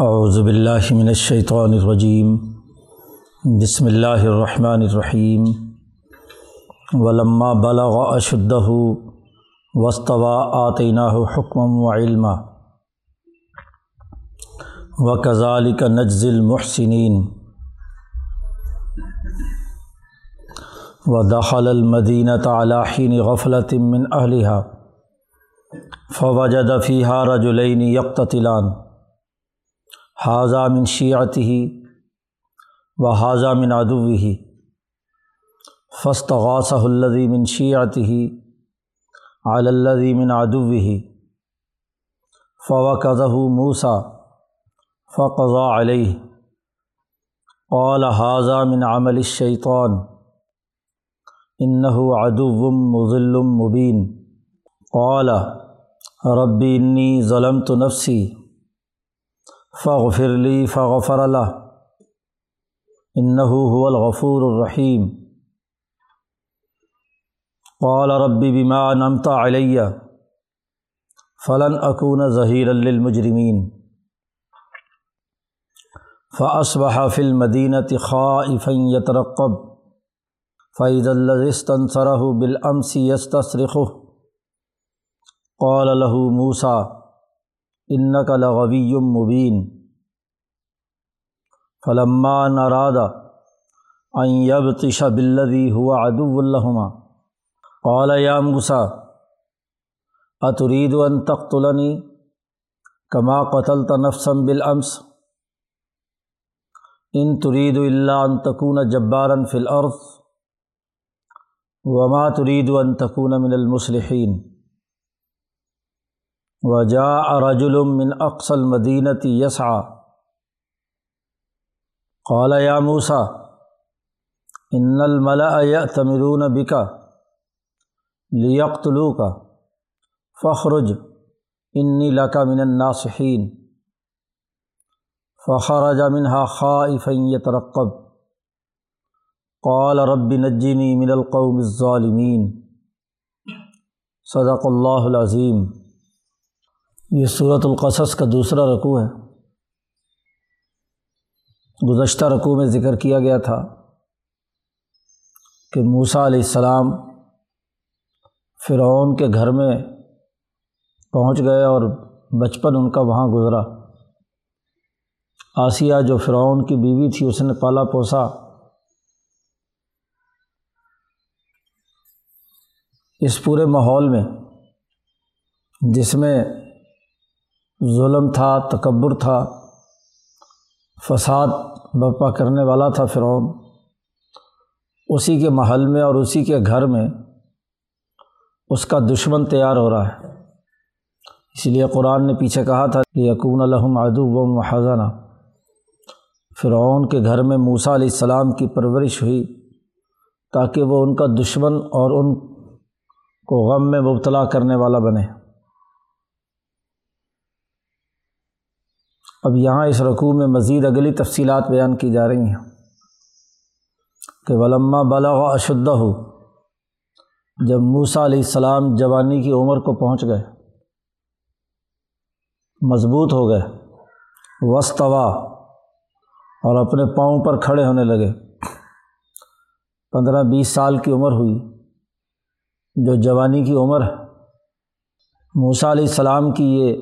اعوذ باللہ من الشیطان الرجیم، بسم اللہ الرحمن الرحیم، ولما بلغ اشدہ وصطوا آتینہ حکم و علما و کذالک نجز المحسنین و دخل المدینۃ علی غفلت من اہلها، فوجد فیہا رجلین یقتتلان۔ حاضہ من شیعتی و حاضہ من ادوی فسط غاص الدی من شیعتی علّی من ادوی فوقض موسا فقضا علیہ قال حاضہ من عمل الشیطان انه عدو فغفر لی فغفر اللہ هو الغفور الرحیم قال ربی بما نمت علیہ فلن اکون ظہیر للمجرمین فاصبح فی المدینة خائفا يترقب. فإذا الذي استنصره بالأمس يستصرخه. قال له موسیٰ ان کا لغوی مبین فلما نرادہ ایب تش بلدی ہوا ادو الحمہ قال یا موسا اترید ان تختلنی کما قتل تنفسم بالامس ان ترید اللہ ان تکون جبارن فی الارض وما ترید ان تکون من المصلحین وجا رجل من اقصل مدینتی یسع قال یا موسا ان الملا تمرون بکا لیقتلو کا فخرج انی لکا من الناصحین فخرج منها خائفا يترقب. قال رب نجنی من القوم الظالمین صدق اللہ العظیم یہ صورت القصص کا دوسرا رقوع ہے۔ گزشتہ رقوع میں ذکر کیا گیا تھا کہ موسا علیہ السلام فرعون کے گھر میں پہنچ گئے اور بچپن ان کا وہاں گزرا۔ آسیہ جو فرعون کی بیوی تھی، اس نے پالا پوسا۔ اس پورے ماحول میں جس میں ظلم تھا، تکبر تھا، فساد برپا کرنے والا تھا فرعون۔ اسی کے محل میں اور اسی کے گھر میں اس کا دشمن تیار ہو رہا ہے۔ اسی لیے قرآن نے پیچھے کہا تھا کہ یقون الحم ادو و محضانہ فرعون کے گھر میں موسا علیہ السلام کی پرورش ہوئی تاکہ وہ ان کا دشمن اور ان کو غم میں مبتلا کرنے والا بنے۔ اب یہاں اس رقوع میں مزید اگلی تفصیلات بیان کی جا رہی ہیں کہ ولما بلا و اشدہ ہو جب موسا علیہ السلام جوانی کی عمر کو پہنچ گئے، مضبوط ہو گئے وسطوا اور اپنے پاؤں پر کھڑے ہونے لگے۔ پندرہ بیس سال کی عمر ہوئی، جو جوانی کی عمر ہے۔ موسا علیہ السلام کی یہ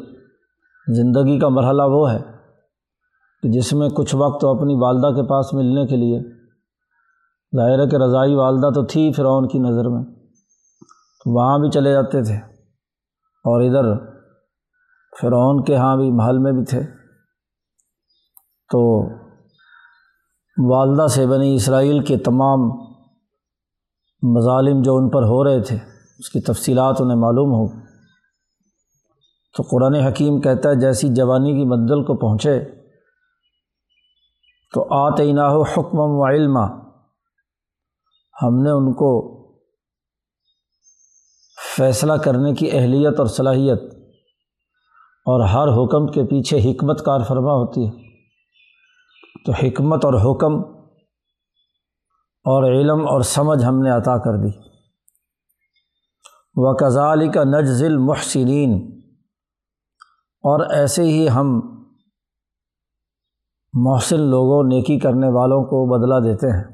زندگی کا مرحلہ وہ ہے کہ جس میں کچھ وقت تو اپنی والدہ کے پاس ملنے کے لیے ظاہر ہے کہ رضائی والدہ تو تھی فرعون کی نظر میں، تو وہاں بھی چلے جاتے تھے اور ادھر فرعون کے ہاں بھی محل میں بھی تھے۔ تو والدہ سے بنی اسرائیل کے تمام مظالم جو ان پر ہو رہے تھے، اس کی تفصیلات انہیں معلوم ہو تو قرآن حکیم کہتا ہے جیسی جوانی کی منزل کو پہنچے تو آتے ہو حکم و علم ہم نے ان کو فیصلہ کرنے کی اہلیت اور صلاحیت اور ہر حکم کے پیچھے حکمت کار فرما ہوتی ہے۔ تو حکمت اور حکم اور علم اور سمجھ ہم نے عطا کر دی۔ و کزالی کا نجزل محسنین اور ایسے ہی ہم محسن لوگوں، نیکی کرنے والوں کو بدلہ دیتے ہیں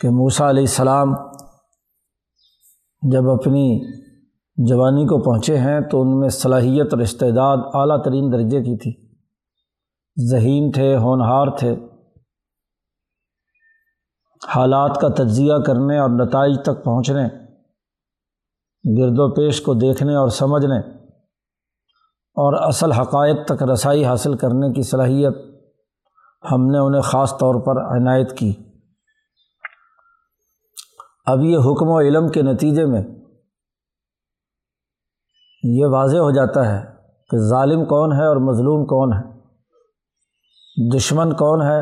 کہ موسا علیہ السلام جب اپنی جوانی کو پہنچے ہیں تو ان میں صلاحیت اور استعداد اعلیٰ ترین درجے کی تھی۔ ذہین تھے، ہونہار تھے۔ حالات کا تجزیہ کرنے اور نتائج تک پہنچنے گرد و پیش کو دیکھنے اور سمجھنے اور اصل حقائق تک رسائی حاصل کرنے کی صلاحیت ہم نے انہیں خاص طور پر عنایت کی۔ اب یہ حکم و علم کے نتیجے میں یہ واضح ہو جاتا ہے کہ ظالم کون ہے اور مظلوم کون ہے۔ دشمن کون ہے؟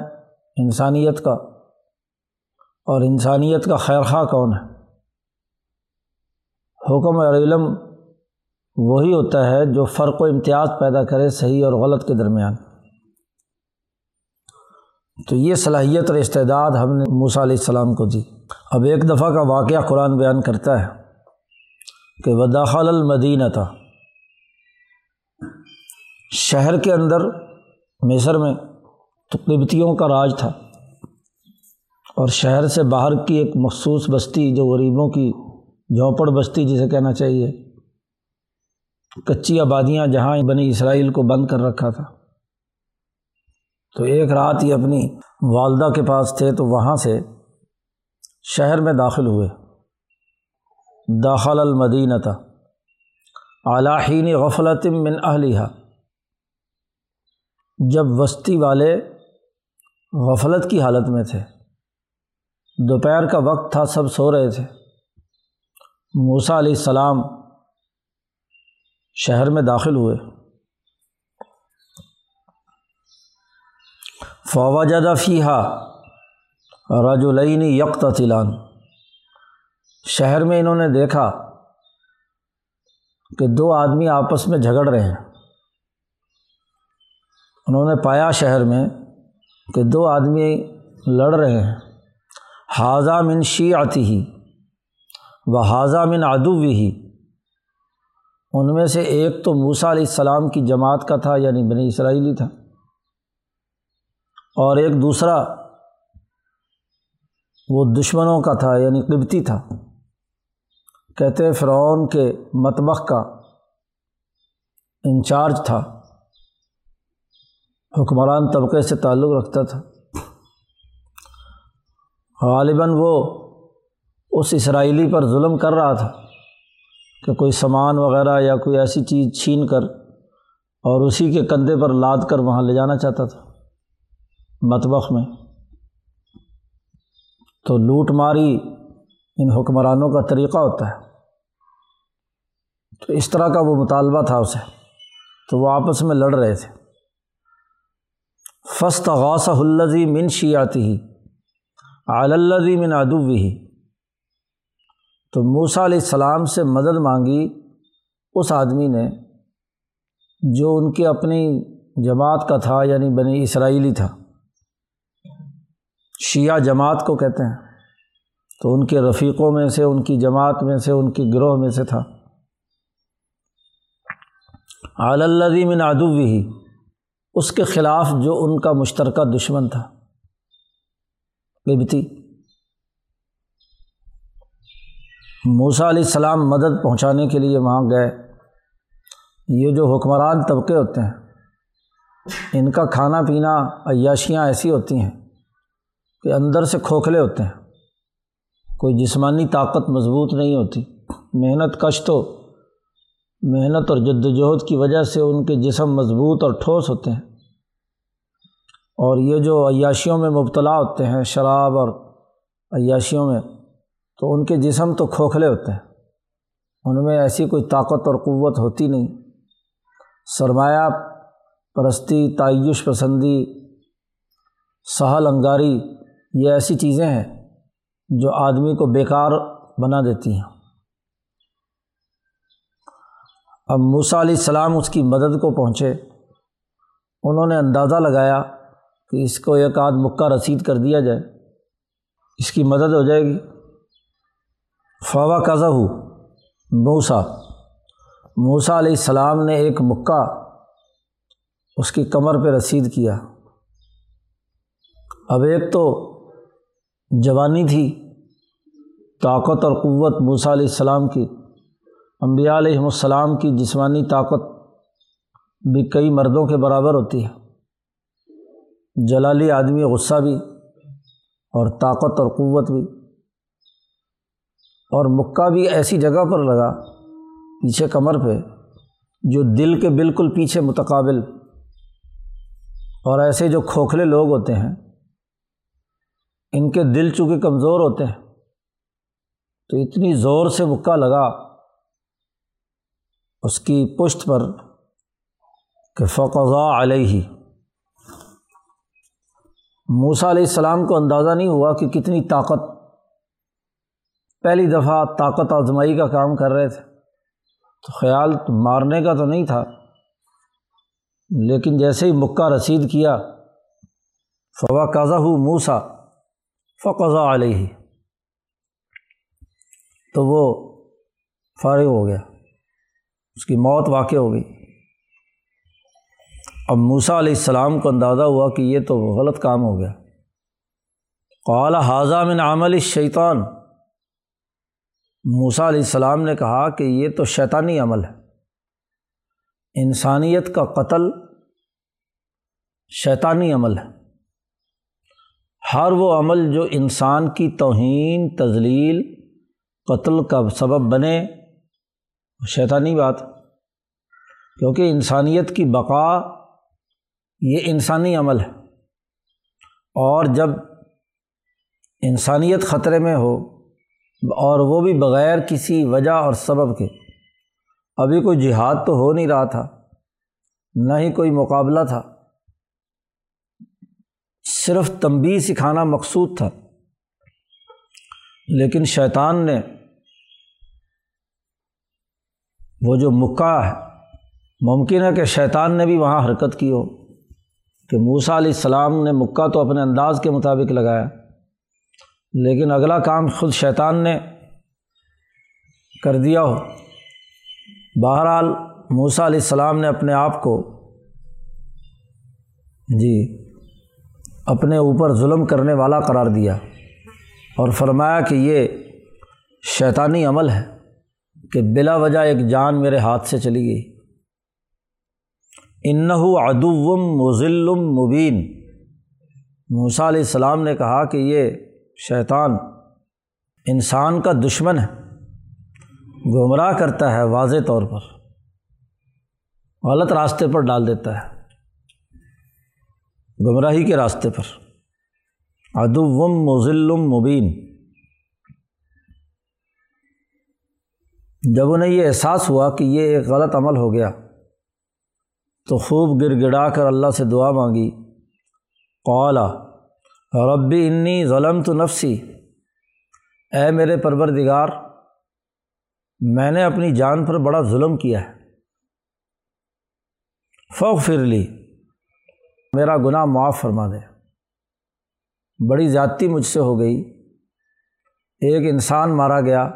انسانیت کا اور انسانیت کا خیر خواہ کون ہے؟ حکم اور علم وہی ہوتا ہے جو فرق و امتیاز پیدا کرے صحیح اور غلط کے درمیان۔ تو یہ صلاحیت اور استعداد ہم نے موسیٰ علیہ السلام کو دی۔ اب ایک دفعہ کا واقعہ قرآن بیان کرتا ہے کہ وداخل المدینہ تھا شہر کے اندر مصر میں تو کا راج تھا اور شہر سے باہر کی ایک مخصوص بستی جو غریبوں کی جھونپڑ بستی جسے کہنا چاہیے، کچی آبادیاں جہاں بنی اسرائیل کو بند کر رکھا تھا۔ تو ایک رات ہی اپنی والدہ کے پاس تھے تو وہاں سے شہر میں داخل ہوئے۔ داخل المدینہ تھا اعلیٰ غفلت من اہلیہ جب وسطی والے غفلت کی حالت میں تھے۔ دوپہر کا وقت تھا، سب سو رہے تھے۔ موسا علیہ السلام شہر میں داخل ہوئے۔ فوا جدہ فیحا رج العین یکت تلان شہر میں انہوں نے دیکھا کہ دو آدمی آپس میں جھگڑ رہے ہیں۔ انہوں نے پایا شہر میں کہ دو آدمی لڑ رہے ہیں۔ حاضہ من شی آتی ہی و حاضہ من ادو ہی ان میں سے ایک تو موسا علیہ السلام کی جماعت کا تھا یعنی بنی اسرائیلی تھا۔ اور ایک دوسرا وہ دشمنوں کا تھا یعنی قبتی تھا۔ کہتے فرعون کے مطبخ کا انچارج تھا۔ حکمران طبقے سے تعلق رکھتا تھا۔ غالباً وہ اس اسرائیلی پر ظلم کر رہا تھا کہ کوئی سامان وغیرہ یا کوئی ایسی چیز چھین کر اور اسی کے کندھے پر لاد کر وہاں لے جانا چاہتا تھا مطبخ میں۔ تو لوٹ ماری ان حکمرانوں کا طریقہ ہوتا ہے۔ تو اس طرح کا وہ مطالبہ تھا اسے۔ تو وہ آپس میں لڑ رہے تھے۔ فسط غاص الزی من شیاتی ہی علزی من ادو ہی تو موسا علیہ السلام سے مدد مانگی۔ اس آدمی نے جو ان کے اپنی جماعت کا تھا یعنی بنی اسرائیلی تھا، شیعہ جماعت کو کہتے ہیں، تو ان کے رفیقوں میں سے، ان کی جماعت میں سے، ان کی گروہ میں سے تھا۔ علزی من ادو ہی اس کے خلاف جو ان کا مشترکہ دشمن تھا قبتی موسا علیہ السلام مدد پہنچانے کے لیے وہاں گئے۔ یہ جو حکمران طبقے ہوتے ہیں، ان کا کھانا پینا عیاشیاں ایسی ہوتی ہیں کہ اندر سے کھوکھلے ہوتے ہیں۔ کوئی جسمانی طاقت مضبوط نہیں ہوتی۔ محنت کش تو محنت اور جد وجہد کی وجہ سے ان کے جسم مضبوط اور ٹھوس ہوتے ہیں۔ اور یہ جو عیاشیوں میں مبتلا ہوتے ہیں، شراب اور عیاشیوں میں تو ان کے جسم تو کھوکھلے ہوتے ہیں۔ ان میں ایسی کوئی طاقت اور قوت ہوتی نہیں۔ سرمایہ، پرستی، تعیش پسندی سہل انگاری، یہ ایسی چیزیں ہیں جو آدمی کو بیکار بنا دیتی ہیں۔ اب موسا علیہ السلام اس کی مدد کو پہنچے۔ انہوں نے اندازہ لگایا کہ اس کو ایک آدھ مکہ رسید کر دیا جائے۔ اس کی مدد ہو جائے گی۔ فوا قزہ ہو موسا موسا علیہ السلام نے ایک مکہ اس کی کمر پہ رسید کیا۔ اب ایک تو جوانی تھی، طاقت اور قوت موسیٰ علیہ السلام کی۔ انبیاء علیہ السلام کی جسمانی طاقت بھی کئی مردوں کے برابر ہوتی ہے۔ جلالی آدمی غصہ بھی اور طاقت اور قوت بھی۔ اور مکہ بھی ایسی جگہ پر لگا پیچھے کمر پہ جو دل کے بالکل پیچھے متقابل اور ایسے جو کھوکھلے لوگ ہوتے ہیں، ان کے دل چونکہ کمزور ہوتے ہیں، تو اتنی زور سے مکہ لگا، اس کی پشت پر کہ فقضا علیہ۔ موسا علیہ السلام کو اندازہ نہیں ہوا کہ کتنی طاقت پہلی دفعہ طاقت آزمائی کا کام کر رہے تھے۔ تو خیال مارنے کا تو نہیں تھا، لیکن جیسے ہی مکہ رسید کیا فوا قضا ہو موسا فقضا علیہ تو وہ فارغ ہو گیا، اس کی موت واقع ہو گئی۔ اب موسا علیہ السلام کو اندازہ ہوا کہ یہ تو غلط کام ہو گیا۔ قال حاضہ من عمل شیطان موسا علیہ السلام نے کہا کہ یہ تو شیطانی عمل ہے۔ انسانیت کا قتل شیطانی عمل ہے۔ ہر وہ عمل جو انسان کی توہین تزلیل قتل کا سبب بنے شیطانی بات کیونکہ انسانیت کی بقا یہ انسانی عمل ہے۔ اور جب انسانیت خطرے میں ہو اور وہ بھی بغیر کسی وجہ اور سبب کے۔ ابھی کوئی جہاد تو ہو نہیں رہا تھا، نہ ہی کوئی مقابلہ تھا۔ صرف تنبی سکھانا مقصود تھا۔ لیکن شیطان نے وہ جو مکہ ہے، ممکن ہے کہ شیطان نے بھی وہاں حرکت کی ہو۔ کہ موسا علیہ السلام نے مکہ تو اپنے انداز کے مطابق لگایا۔ لیکن اگلا کام خود شیطان نے کر دیا ہو۔ بہرحال موسا علیہ السلام نے اپنے آپ کو جی اپنے اوپر ظلم کرنے والا قرار دیا اور فرمایا کہ یہ شیطانی عمل ہے کہ بلا وجہ ایک جان میرے ہاتھ سے چلی گئی۔ انَََََََََََََََََََََََََََََََََََََََََََََََََََََََََََََََََََََََََََََََََََََ شیطان انسان کا دشمن ہے۔ گمراہ کرتا ہے واضح طور پر۔ غلط راستے پر ڈال دیتا ہے۔ گمراہی کے راستے پر۔ ادوم مزلم مبین۔ جب انہیں یہ احساس ہوا کہ یہ ایک غلط عمل ہو گیا، تو خوب گر گڑا کر اللہ سے دعا مانگی۔ قالا ربی انی ظلم تو نفسی۔ اے میرے پروردگار، میں نے اپنی جان پر بڑا ظلم کیا ہے۔ فوق فر لی، میرا گناہ معاف فرما دے۔ بڑی زیادتی مجھ سے ہو گئی۔ ایک انسان مارا گیا۔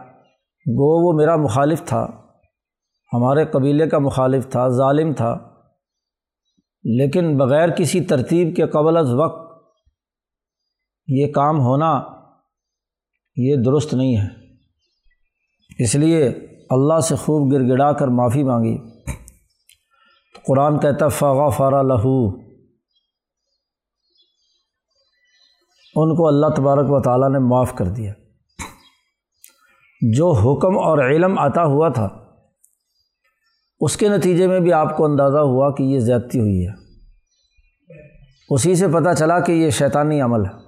گو، وہ میرا مخالف تھا۔ ہمارے قبیلے کا مخالف تھا، ظالم تھا۔ لیکن بغیر کسی ترتیب کے قبل از وقت یہ کام ہونا یہ درست نہیں ہے۔ اس لیے اللہ سے خوب گر گڑا کر معافی مانگی۔ تو قرآن کہتا فاغا فارا لہو ان کو اللہ تبارک و تعالیٰ نے معاف کر دیا۔ جو حکم اور علم عطا ہوا تھا، اس کے نتیجے میں بھی آپ کو اندازہ ہوا کہ یہ زیادتی ہوئی ہے۔ اسی سے پتہ چلا کہ یہ شیطانی عمل ہے۔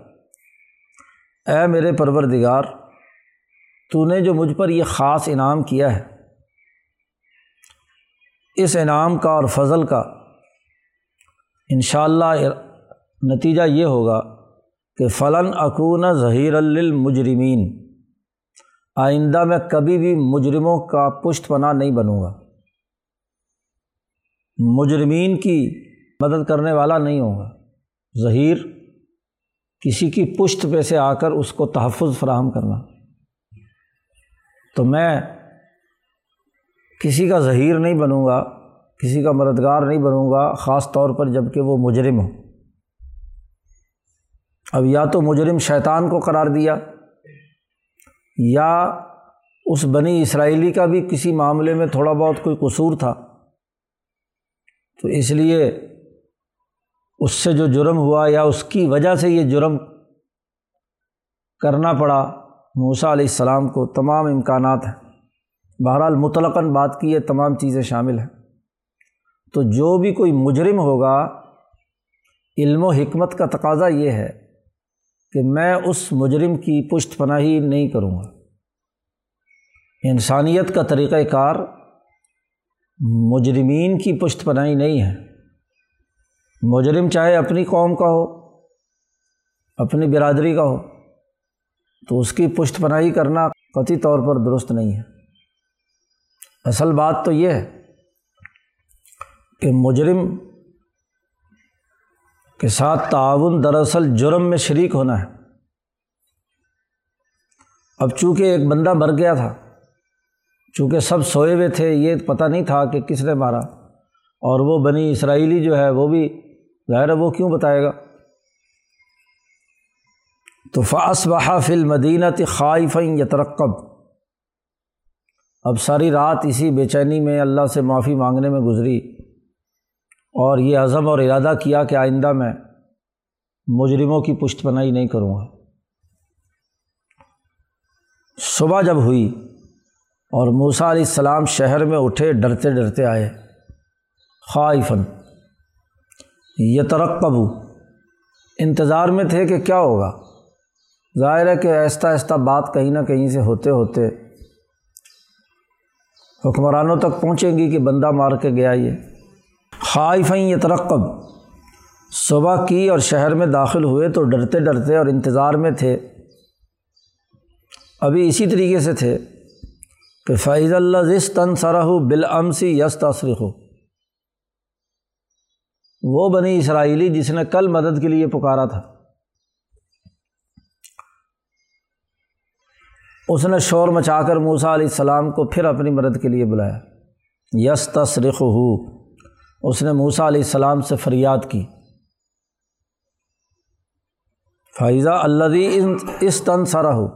اے میرے پروردگار تو نے جو مجھ پر یہ خاص انعام کیا ہے، اس انعام کا اور فضل کا انشاءاللہ نتیجہ یہ ہوگا کہ فلاں اکون ظہیر المجرمین آئندہ میں کبھی بھی مجرموں کا پشت پناہ نہیں بنوں گا۔ مجرمین کی مدد کرنے والا نہیں ہوں گا۔ ظہیر کسی کی پشت پہ سے آ کر اس کو تحفظ فراہم کرنا۔ تو میں کسی کا ظہیر نہیں بنوں گا، کسی کا مددگار نہیں بنوں گا، خاص طور پر جبکہ وہ مجرم ہو اب یا تو مجرم شیطان کو قرار دیا، یا اس بنی اسرائیلی کا بھی کسی معاملے میں تھوڑا بہت کوئی قصور تھا۔ تو اس لیے اس سے جو جرم ہوا یا اس کی وجہ سے یہ جرم کرنا پڑا موسا علیہ السلام کو تمام امکانات ہیں۔ بہرحال مطلقاً بات کی یہ تمام چیزیں شامل ہیں۔ تو جو بھی کوئی مجرم ہوگا، علم و حکمت کا تقاضا یہ ہے کہ میں اس مجرم کی پشت پناہی نہیں کروں گا۔ انسانیت کا طریقۂ کار مجرمین کی پشت پناہی نہیں ہے۔ مجرم چاہے اپنی قوم کا ہو، اپنی برادری کا ہو، تو اس کی پشت پناہی کرنا قطعی طور پر درست نہیں ہے۔ اصل بات تو یہ ہے کہ مجرم کے ساتھ تعاون دراصل جرم میں شریک ہونا ہے۔ اب چونکہ ایک بندہ مر گیا تھا، چونکہ سب سوئے ہوئے تھے، یہ پتہ نہیں تھا کہ کس نے مارا، اور وہ بنی اسرائیلی جو ہے، وہ بھی ظاہر ہے وہ کیوں بتائے گا؟ تو فاس بحا فل مدینہ خائفین یترقب۔ اب ساری رات اسی بے چینی میں اللہ سے معافی مانگنے میں گزری اور یہ عزم اور ارادہ کیا کہ آئندہ میں مجرموں کی پشت پناہی نہیں کروں گا۔ صبح جب ہوئی اور موسا علیہ السلام شہر میں اٹھے، ڈرتے ڈرتے آئے خائفن یہ ترقبو انتظار میں تھے کہ کیا ہوگا۔ ظاہر ہے کہ آہستہ آہستہ بات کہیں نہ کہیں سے ہوتے ہوتے حکمرانوں تک پہنچیں گی کہ بندہ مار کے گیا یہ۔ خائفیں یہ ترقب صبح کی اور شہر میں داخل ہوئے تو ڈرتے ڈرتے اور انتظار میں تھے۔ ابھی اسی طریقے سے تھے کہ فیض اللہ تن سرح بالعمسی یس تصرف ہو وہ بنی اسرائیلی جس نے کل مدد کے لیے پکارا تھا۔ اس نے شور مچا کر موسا علیہ السلام کو پھر اپنی مدد کے لیے بلایا۔ یس تصرخ ہو اس نے موسا علیہ السلام سے فریاد کی۔ فائزہ اللہ اس تن سرا ہو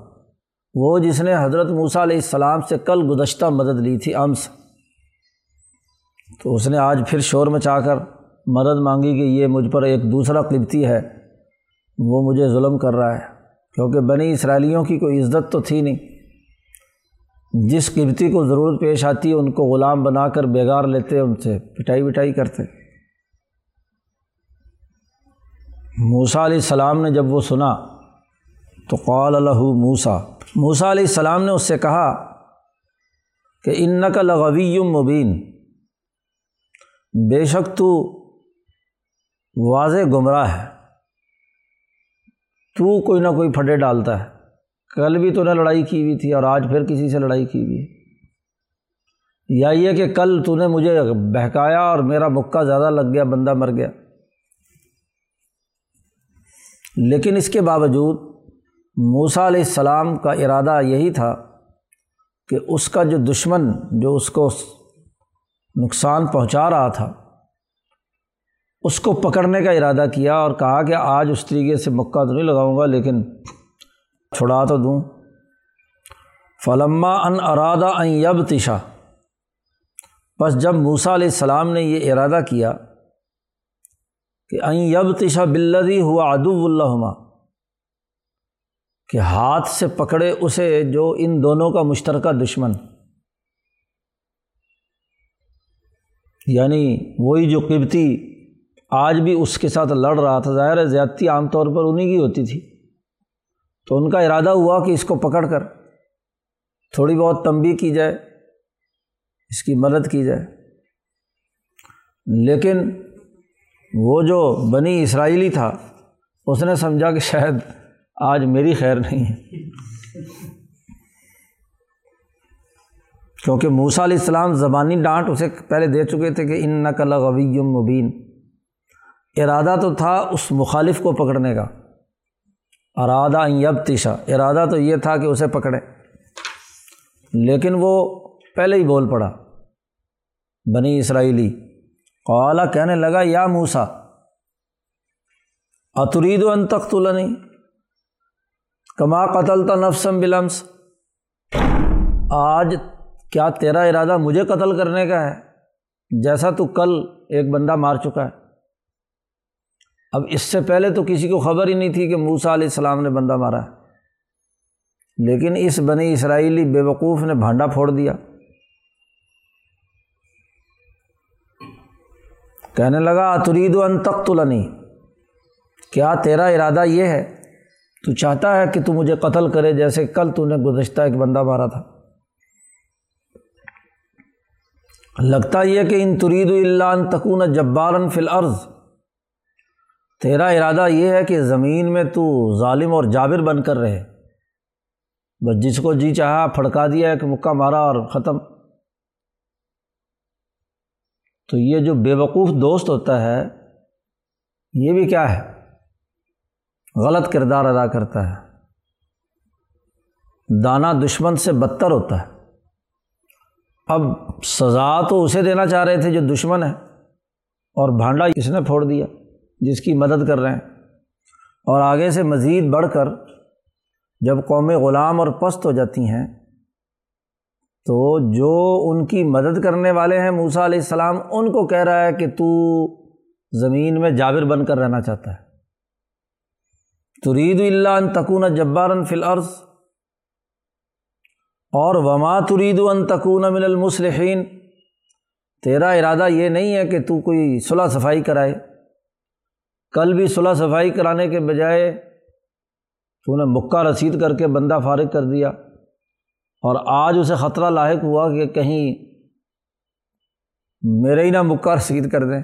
وہ جس نے حضرت موسیٰ علیہ السلام سے کل گزشتہ مدد لی تھی امس۔ تو اس نے آج پھر شور مچا کر مدد مانگی کہ یہ مجھ پر ایک دوسرا قبتی ہے، وہ مجھے ظلم کر رہا ہے، کیونکہ بنی اسرائیلیوں کی کوئی عزت تو تھی نہیں۔ جس قبتی کو ضرورت پیش آتی ہے ان کو غلام بنا کر بیگار لیتے، ان سے پٹائی وٹائی کرتے۔ موسا علیہ السلام نے جب وہ سنا، تو قال الہ موسا موسا علیہ السلام نے اس سے کہا کہ ان کا لغوی مبین۔ بے شک تو واضح گمراہ ہے۔ تو کوئی نہ کوئی پھڈے ڈالتا ہے۔ کل بھی تو نے لڑائی کی ہوئی تھی اور آج پھر کسی سے لڑائی کی ہوئی ہے۔ یا یہ کہ کل تو نے مجھے بہکایا اور میرا مکہ زیادہ لگ گیا، بندہ مر گیا۔ لیکن اس کے باوجود موسا علیہ السلام کا ارادہ یہی تھا کہ اس کا جو دشمن جو اس کو نقصان پہنچا رہا تھا اس کو پکڑنے کا ارادہ کیا اور کہا کہ آج اس طریقے سے مکہ تو نہیں لگاؤں گا، لیکن چھڑا تو دوں۔ فلما ان ارادہ ان یب تشا بس جب موسا علیہ السلام نے یہ ارادہ کیا کہ این یب تشا بلدی ہوا ادو اللہ کہ ہاتھ سے پکڑے اسے جو ان دونوں کا مشترکہ دشمن۔ یعنی وہی جو قبتی آج بھی اس کے ساتھ لڑ رہا تھا۔ ظاہر ہے زیادتی عام طور پر انہیں کی ہوتی تھی۔ تو ان کا ارادہ ہوا کہ اس کو پکڑ کر تھوڑی بہت تنبی کی جائے، اس کی مدد کی جائے۔ لیکن وہ جو بنی اسرائیلی تھا، اس نے سمجھا کہ شاید آج میری خیر نہیں ہے۔ کیونکہ موسا علیہ السلام زبانی ڈانٹ اسے پہلے دے چکے تھے کہ ان نقل غوی مبین۔ ارادہ تو تھا اس مخالف کو پکڑنے کا۔ ارادہ یب تیشا ارادہ تو یہ تھا کہ اسے پکڑے لیکن وہ پہلے ہی بول پڑا، بنی اسرائیلی قوالا کہنے لگا، یا موسا اترید و ان تخت نہیں کما قتل تا نفسم بلمس آج کیا تیرا ارادہ مجھے قتل کرنے کا ہے؟ جیسا تو کل ایک بندہ مار چکا ہے۔ اب اس سے پہلے تو کسی کو خبر ہی نہیں تھی کہ موسا علیہ السلام نے بندہ مارا ہے۔ لیکن اس بنی اسرائیلی بے وقوف نے بھانڈا پھوڑ دیا۔ کہنے لگا اترید و ان تخت کیا تیرا ارادہ یہ ہے؟ تو چاہتا ہے کہ تو مجھے قتل کرے جیسے کل تو نے گزشتہ ایک بندہ مارا تھا۔ لگتا یہ کہ ان ترید اللہ تکون جبارن فی الارض۔ تیرا ارادہ یہ ہے کہ زمین میں تو ظالم اور جابر بن کر رہے۔ بس جس کو جی چاہا پھڑکا دیا، ایک مکہ مارا اور ختم۔ تو یہ جو بے وقوف دوست ہوتا ہے، یہ بھی کیا ہے؟ غلط کردار ادا کرتا ہے۔ دانا دشمن سے بدتر ہوتا ہے۔ اب سزا تو اسے دینا چاہ رہے تھے جو دشمن ہے، اور بھانڈا اس نے پھوڑ دیا؟ جس کی مدد کر رہے ہیں۔ اور آگے سے مزید بڑھ کر جب قومیں غلام اور پست ہو جاتی ہیں، تو جو ان کی مدد کرنے والے ہیں موسا علیہ السلام، ان کو کہہ رہا ہے کہ تو زمین میں جابر بن کر رہنا چاہتا ہے۔ ترید اللہ ان تکون جبارن فی الارض، اور وما ترید ان تکون من المصلحین۔ تیرا ارادہ یہ نہیں ہے کہ تو کوئی صلاح صفائی کرائے۔ کل بھی صلاح صفائی کرانے کے بجائے تو نے مکہ رسید کر کے بندہ فارغ کر دیا اور آج اسے خطرہ لاحق ہوا کہ کہیں میرے ہی نہ مکہ رسید کر دیں۔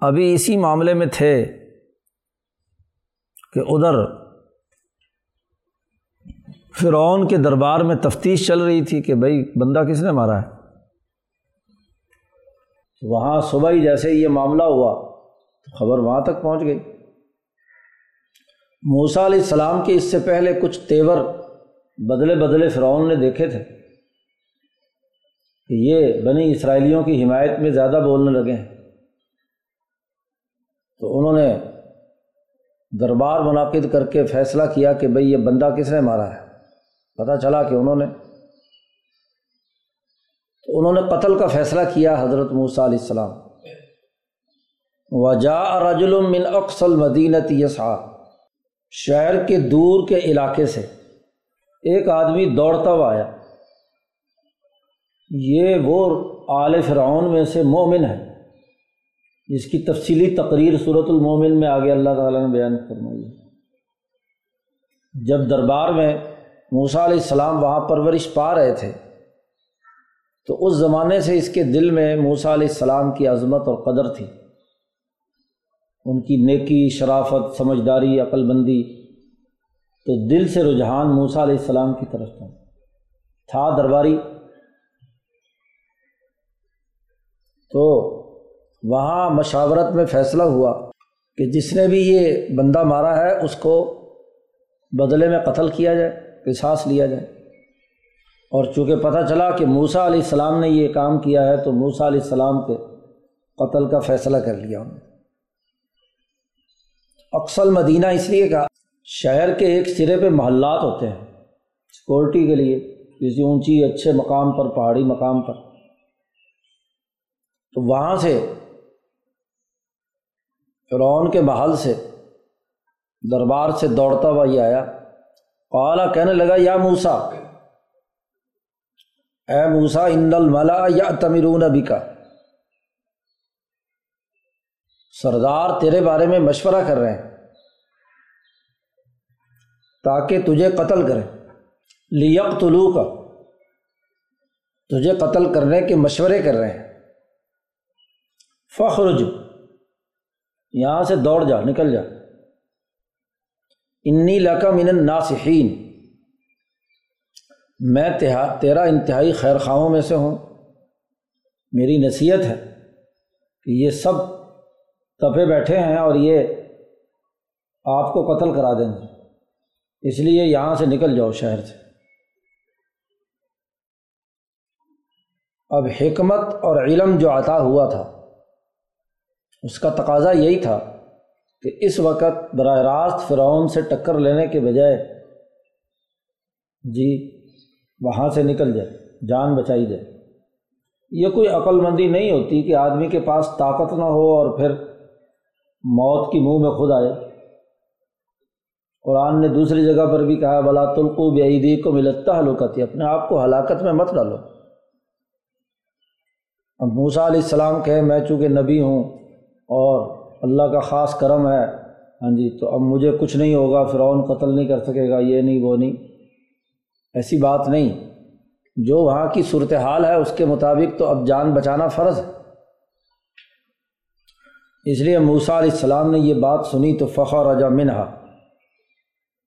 ابھی اسی معاملے میں تھے کہ ادھر فرعون کے دربار میں تفتیش چل رہی تھی کہ بھائی بندہ کس نے مارا ہے؟ وہاں صبح ہی جیسے یہ معاملہ ہوا تو خبر وہاں تک پہنچ گئی۔ موسا علیہ السلام کے اس سے پہلے کچھ تیور بدلے بدلے فرعون نے دیکھے تھے کہ یہ بنی اسرائیلیوں کی حمایت میں زیادہ بولنے لگے ہیں۔ تو انہوں نے دربار منعقد کر کے فیصلہ کیا کہ بھئی یہ بندہ کس نے مارا ہے؟ پتہ چلا کہ انہوں نے تو انہوں نے قتل کا فیصلہ کیا حضرت موسیٰ علیہ السلام۔ وجا رجل من اقسل مدینت یسا شہر کے دور کے علاقے سے ایک آدمی دوڑتا ہوا آیا۔ یہ وہ آل فرعون میں سے مومن ہے۔ جس کی تفصیلی تقریر صورت المومن میں آگے اللہ تعالیٰ نے بیان فرمائی ہے۔ جب دربار میں موسیٰ علیہ السلام وہاں پرورش پا رہے تھے تو اس زمانے سے اس کے دل میں موسا علیہ السلام کی عظمت اور قدر تھی۔ ان کی نیکی، شرافت، سمجھداری، عقل بندی تو دل سے رجحان موسا علیہ السلام کی طرف تھا۔ تھا درباری۔ تو وہاں مشاورت میں فیصلہ ہوا کہ جس نے بھی یہ بندہ مارا ہے، اس کو بدلے میں قتل کیا جائے قصاص لیا جائے۔ اور چونکہ پتہ چلا کہ موسا علیہ السلام نے یہ کام کیا ہے، تو موسا علیہ السلام کے قتل کا فیصلہ کر لیا انہوں نے۔ اکثر مدینہ اس لیے کہا شہر کے ایک سرے پہ محلات ہوتے ہیں سیکورٹی کے لیے، کسی اونچی اچھے مقام پر، پہاڑی مقام پر۔ تو وہاں سے فرعون کے محل سے، دربار سے دوڑتا ہوا یہ آیا۔ قالا کہنے لگا، یا موسا اے موسا ان الملا یا تمیرون ابھی کا سردار تیرے بارے میں مشورہ کر رہے ہیں تاکہ تجھے قتل کرے لیپ طلوع کا تجھے قتل کرنے کے مشورے کر رہے ہیں۔ فخرج۔ یہاں سے دوڑ جا، نکل جا۔ انی لقا من الناصحین میں تیرا انتہائی خیر خواہوں میں سے ہوں۔ میری نصیحت ہے کہ یہ سب تپے بیٹھے ہیں اور یہ آپ کو قتل کرا دیں گے۔ اس لیے یہاں سے نکل جاؤ شہر سے۔ اب حکمت اور علم جو عطا ہوا تھا، اس کا تقاضا یہی تھا کہ اس وقت براہ راست فرعون سے ٹکر لینے کے بجائے جی وہاں سے نکل جائے، جان بچائی جائے۔ یہ کوئی عقل مندی نہیں ہوتی کہ آدمی کے پاس طاقت نہ ہو اور پھر موت کی منہ میں خود آئے۔ قرآن نے دوسری جگہ پر بھی کہا بلا تلقو بعیدی کو ملتا ہلوکتی اپنے آپ کو ہلاکت میں مت ڈالو۔ اب موسا علیہ السلام کہے، میں چونکہ نبی ہوں اور اللہ کا خاص کرم ہے ہاں جی تو اب مجھے کچھ نہیں ہوگا، فرعون قتل نہیں کر سکے گا، یہ نہیں، وہ نہیں۔ ایسی بات نہیں۔ جو وہاں کی صورت حال ہے، اس کے مطابق تو اب جان بچانا فرض ہے۔ اس لیے موسا علیہ السلام نے یہ بات سنی تو فخر رجا منہا۔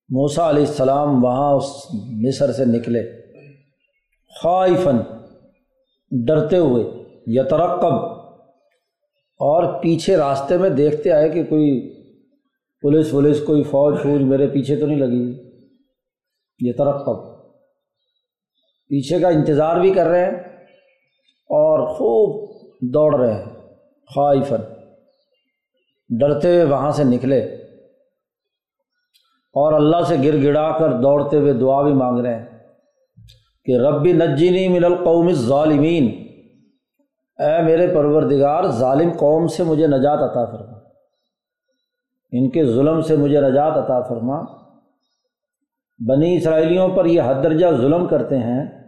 موسا علیہ السلام وہاں اس مصر سے نکلے۔ خواہفن ڈرتے ہوئے یترقب اور پیچھے راستے میں دیکھتے آئے کہ کوئی پولیس ولیس کوئی فوج فوج میرے پیچھے تو نہیں لگی۔ یہ ترقب پیچھے کا انتظار بھی کر رہے ہیں اور خوب دوڑ رہے ہیں خواہفن ڈرتے ہوئے وہاں سے نکلے۔ اور اللہ سے گر گڑا کر دوڑتے ہوئے دعا بھی مانگ رہے ہیں کہ ربی نجینی من القوم ظالمین اے میرے پروردگار، ظالم قوم سے مجھے نجات عطا فرما۔ ان کے ظلم سے مجھے نجات عطا فرما۔ بنی اسرائیلیوں پر یہ حد درجہ ظلم کرتے ہیں۔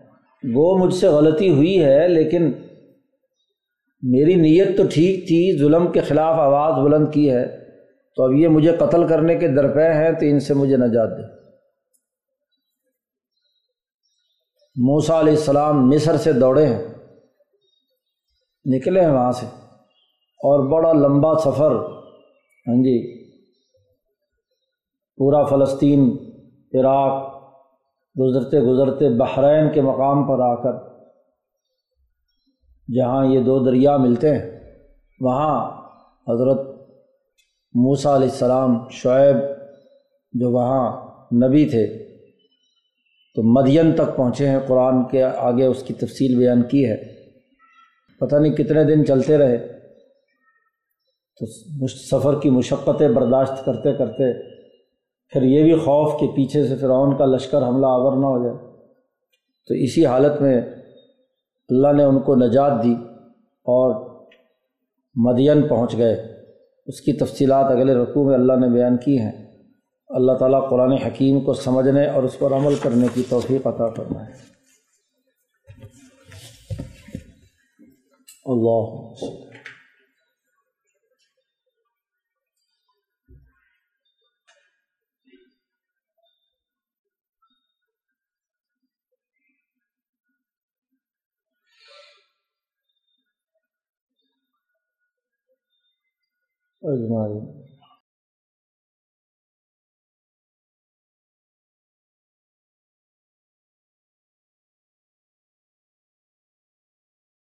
وہ مجھ سے غلطی ہوئی ہے، لیکن میری نیت تو ٹھیک تھی، ظلم کے خلاف آواز بلند کی ہے۔ تو اب یہ مجھے قتل کرنے کے درپے ہیں تو ان سے مجھے نجات دے۔ موسا علیہ السلام مصر سے دوڑے ہیں۔ نکلے ہیں وہاں سے۔ اور بڑا لمبا سفر ہاں جی پورا فلسطین، عراق گزرتے گزرتے بحرین کے مقام پر آ کر، جہاں یہ دو دریا ملتے ہیں، وہاں حضرت موسا علیہ السلام، شعیب جو وہاں نبی تھے، تو مدین تک پہنچے ہیں۔ قرآن کے آگے اس کی تفصیل بیان کی ہے۔ پتہ نہیں کتنے دن چلتے رہے۔ تو سفر کی مشقتیں برداشت کرتے کرتے پھر یہ بھی خوف کہ پیچھے سے فرعون کا لشکر حملہ آور نہ ہو جائے۔ تو اسی حالت میں اللہ نے ان کو نجات دی اور مدین پہنچ گئے۔ اس کی تفصیلات اگلے رقوع میں اللہ نے بیان کی ہیں۔ اللہ تعالیٰ قرآن حکیم کو سمجھنے اور اس پر عمل کرنے کی توفیق عطا فرمائے۔ اللہ اجمائی